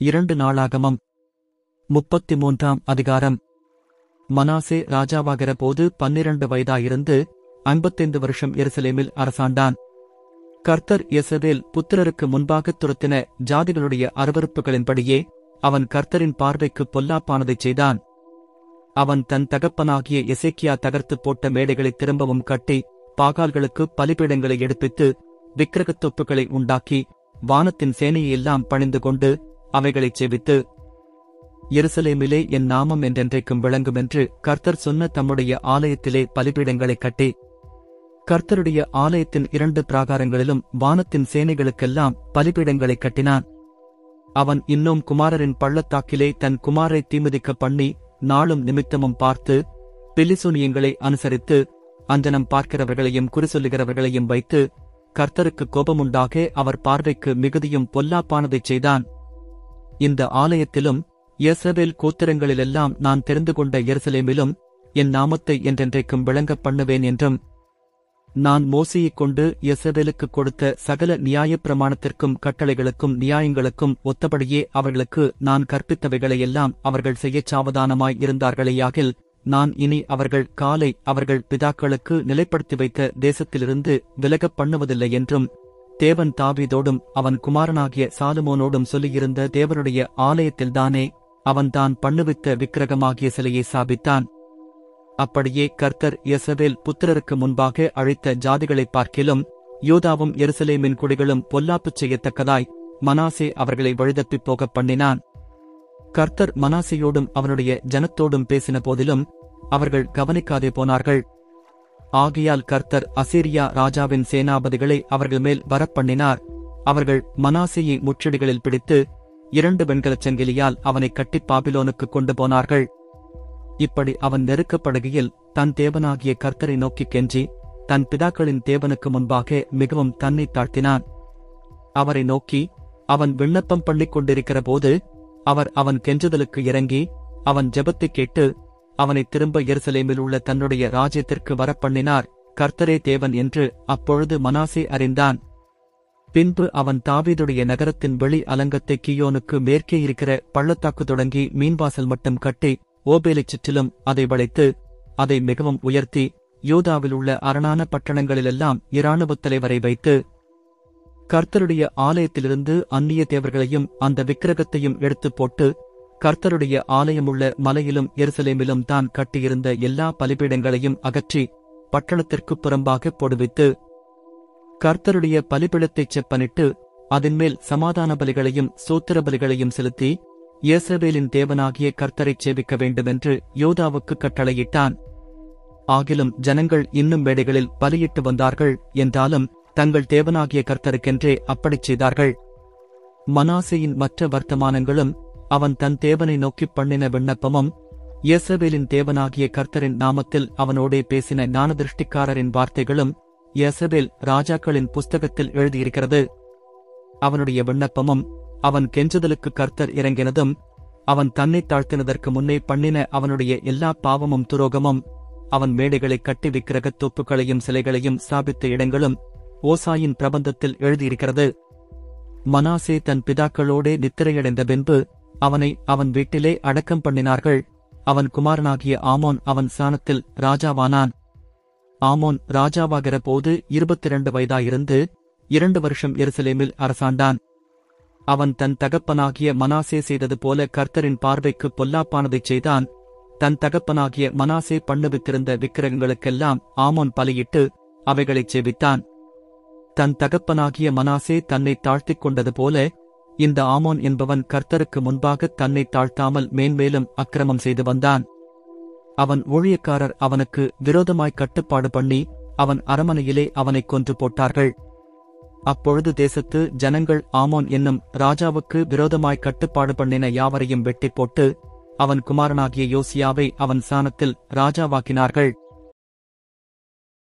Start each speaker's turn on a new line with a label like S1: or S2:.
S1: இரண்டு நாளாகமம். முப்பத்தி மூன்றாம் அதிகாரம். மனாசே ராஜாவாகிற போது பன்னிரண்டு வயதாயிருந்து ஐம்பத்தைந்து வருஷம் எருசலேமில் அரசாண்டான். கர்த்தர் எசபேல் புத்திரருக்கு முன்பாகத் துரத்தின ஜாதிகளுடைய அருவருப்புகளின்படியே அவன் கர்த்தரின் பார்வைக்கு பொல்லாப்பானதைச் செய்தான். அவன் தன் தகப்பனாகிய எசேக்கியா தகர்த்துப் போட்ட மேடைகளை திரும்பவும் கட்டி பாகால்களுக்கு பலிபீடங்களை எடுப்பித்து விக்கிரகத் தொப்புகளை உண்டாக்கி வானத்தின் சேனையெல்லாம் பணிந்து கொண்டு அவைகளைச் செவித்து எருசலேமிலே என் நாமம் என்றென்றைக்கும் விளங்கும் என்று கர்த்தர் சொன்ன தம்முடைய ஆலயத்திலே பலிபீடங்களைக் கட்டி கர்த்தருடைய ஆலயத்தின் இரண்டு பிராகாரங்களிலும் வானத்தின் சேனைகளுக்கெல்லாம் பலிபீடங்களைக் கட்டினான். அவன் இன்னும் குமாரரின் பள்ளத்தாக்கிலே தன் குமாரை தீமதிக்க பண்ணி நாளும் நிமித்தமும் பார்த்து பிலிசூனியங்களை அனுசரித்து அஞ்சனம் பார்க்கிறவர்களையும் குறிசொல்லுகிறவர்களையும் வைத்து கர்த்தருக்கு கோபமுண்டாக அவர் பார்வைக்கு மிகுதியும் பொல்லாப்பானதைச் செய்தான். இந்த ஆலயத்திலும் இயேசபேல் கோத்திரங்களிலெல்லாம் நான் தெரிந்து கொண்ட எருசலேமிலும் என் நாமத்தை என்றென்றைக்கும் விளங்கப் பண்ணுவேன் என்றும் நான் மோசையைக் கொண்டு எசபேலுக்கு கொடுத்த சகல நியாயப் பிரமாணத்திற்கும் கட்டளைகளுக்கும் நியாயங்களுக்கும் ஒத்தபடியே அவர்களுக்கு நான் கற்பித்தவைகளையெல்லாம் அவர்கள் செய்யச் சாவதானமாய் இருந்தார்களேயாகில் நான் இனி அவர்கள் காலை அவர்கள் பிதாக்களுக்கு நிலைப்படுத்தி வைத்த தேசத்திலிருந்து விலகப் பண்ணுவதில்லை என்றும் தேவன் தாவீதோடும் அவன் குமாரனாகிய சாலுமோனோடும் சொல்லியிருந்த தேவனுடைய ஆலயத்தில்தானே அவன் தான் பண்ணுவித்த விக்கிரகமாகிய சிலையை சாபித்தான். அப்படியே கர்த்தர் எசபேல் புத்திரருக்கு முன்பாக அழைத்த ஜாதிகளை பார்க்கிலும் யூதாவும் எருசலேமின் குடிகளும் பொல்லாப்புச் செய்யத்தக்கதாய் மனாசே அவர்களை வழிதப்பிப் போகப் பண்ணினான். கர்த்தர் மனாசையோடும் அவனுடைய ஜனத்தோடும் பேசின போதிலும் அவர்கள் கவனிக்காதே போனார்கள். ஆகையால் கர்த்தர் அசீரியா ராஜாவின் சேனாபதிகளை அவர்கள் மேல் வரப்பண்ணினார். அவர்கள் மனாசையை முச்செடிகளில் பிடித்து இரண்டு வெண்கலச் செங்கிலியால் அவனை கட்டிப் பாபிலோனுக்கு கொண்டு போனார்கள். இப்படி அவன் நெருக்கப்படுகையில் தன் தேவனாகிய கர்த்தரை நோக்கிக் கெஞ்சி தன் பிதாக்களின் தேவனுக்கு முன்பாக மிகவும் தன்னை தாழ்த்தினான். அவரை நோக்கி அவன் விண்ணப்பம் பண்ணிக் கொண்டிருக்கிற போது அவர் அவன் கெஞ்சுதலுக்கு இறங்கி அவன் ஜெபத்தை கேட்டு அவனை திரும்ப எருசலேமில் உள்ள தன்னுடைய ராஜ்யத்திற்கு வரப்பண்ணினார். கர்த்தரே தேவன் என்று அப்பொழுது மனாசே அறிந்தான். பின்பு அவன் தாவீதுடைய நகரத்தின் வெளி அலங்கத்தை கியோனுக்கு மேற்கே இருக்கிற பள்ளத்தாக்கு தொடங்கி மீன்வாசல் மட்டும் கட்டி ஓபேலைச் சுற்றிலும் அதை வளைத்து அதை மிகவும் உயர்த்தி யூதாவில் உள்ள அரணான பட்டணங்களிலெல்லாம் இராணுவத் தலைவரை வைத்து கர்த்தருடைய ஆலயத்திலிருந்து அந்நிய தேவர்களையும் அந்த விக்கிரகத்தையும் எடுத்துப் போட்டு கர்த்தருடைய ஆலயமுள்ள மலையிலும் எருசலேமிலும் தான் கட்டியிருந்த எல்லா பலிபீடங்களையும் அகற்றி பட்டணத்திற்குப் புறம்பாக போடுவித்து கர்த்தருடைய பலிபீடத்தைச் செப்பனிட்டு அதன்மேல் சமாதான பலிகளையும் சூத்திர பலிகளையும் செலுத்தி இயேசபேலின் தேவனாகிய கர்த்தரைச் சேவிக்க வேண்டுமென்று யோதாவுக்கு கட்டளையிட்டான். ஆகிலும் ஜனங்கள் இன்னும் வேடைகளில் பலியிட்டு வந்தார்கள் என்றாலும் தங்கள் தேவனாகிய கர்த்தருக்கென்றே அப்படிச் செய்தார்கள். மனாசையின் மற்ற வர்த்தமானங்களும் அவன் தன் தேவனை நோக்கிப் பண்ணின விண்ணப்பமும் இயேசபேலின் தேவனாகிய கர்த்தரின் நாமத்தில் அவனோடே பேசின ஞானதிருஷ்டிக்காரரின் வார்த்தைகளும் இயேசபேல் ராஜாக்களின் புஸ்தகத்தில் எழுதியிருக்கிறது. அவனுடைய விண்ணப்பமும் அவன் கெஞ்சுதலுக்கு கர்த்தர் இறங்கினதும் அவன் தன்னைத் தாழ்த்தினதற்கு முன்னே பண்ணின அவனுடைய எல்லா பாவமும் துரோகமும் அவன் மேடைகளைக் கட்டி விக்கிரகத் தொப்புகளையும் சிலைகளையும் ஸ்தாபித்த இடங்களும் ஓசாயின் பிரபந்தத்தில் எழுதியிருக்கிறது. மனாசே தன் பிதாக்களோடே நித்திரையடைந்த பின்பு அவனை அவன் வீட்டிலே அடக்கம் பண்ணினார்கள். அவன் குமாரனாகிய ஆமோன் அவன் சாணத்தில் ராஜாவானான். ஆமோன் ராஜாவாகிற போது இருபத்திரண்டு வயதாயிருந்து இரண்டு வருஷம் எருசலேமில் அரசாண்டான். அவன் தன் தகப்பனாகிய மனாசே செய்தது போல கர்த்தரின் பார்வைக்கு பொல்லாப்பானதைச் செய்தான். தன் தகப்பனாகிய மனாசே பண்ணுவித்திருந்த விக்கிரகங்களுக்கெல்லாம் ஆமோன் பலியிட்டு அவைகளைச் செவித்தான் தன் தகப்பனாகிய மனாசே தன்னை தாழ்த்திக் கொண்டது போல இந்த ஆமோன் என்பவன் கர்த்தருக்கு முன்பாக தன்னை தாழ்த்தாமல் மேன்மேலும் அக்கிரமம் செய்து வந்தான். அவன் ஊழியக்காரர் அவனுக்கு விரோதமாய் கட்டுப்பாடு பண்ணி அவன் அரமனையிலே அவனைக் கொன்று போட்டார்கள். அப்பொழுது தேசத்து ஜனங்கள் ஆமோன் என்னும் ராஜாவுக்கு விரோதமாய் கட்டுப்பாடு பண்ணின யாவரையும் வெட்டிப் போட்டு அவன் குமாரனாகிய யோசியாவை அவன் சாணத்தில் ராஜாவாக்கினார்கள்.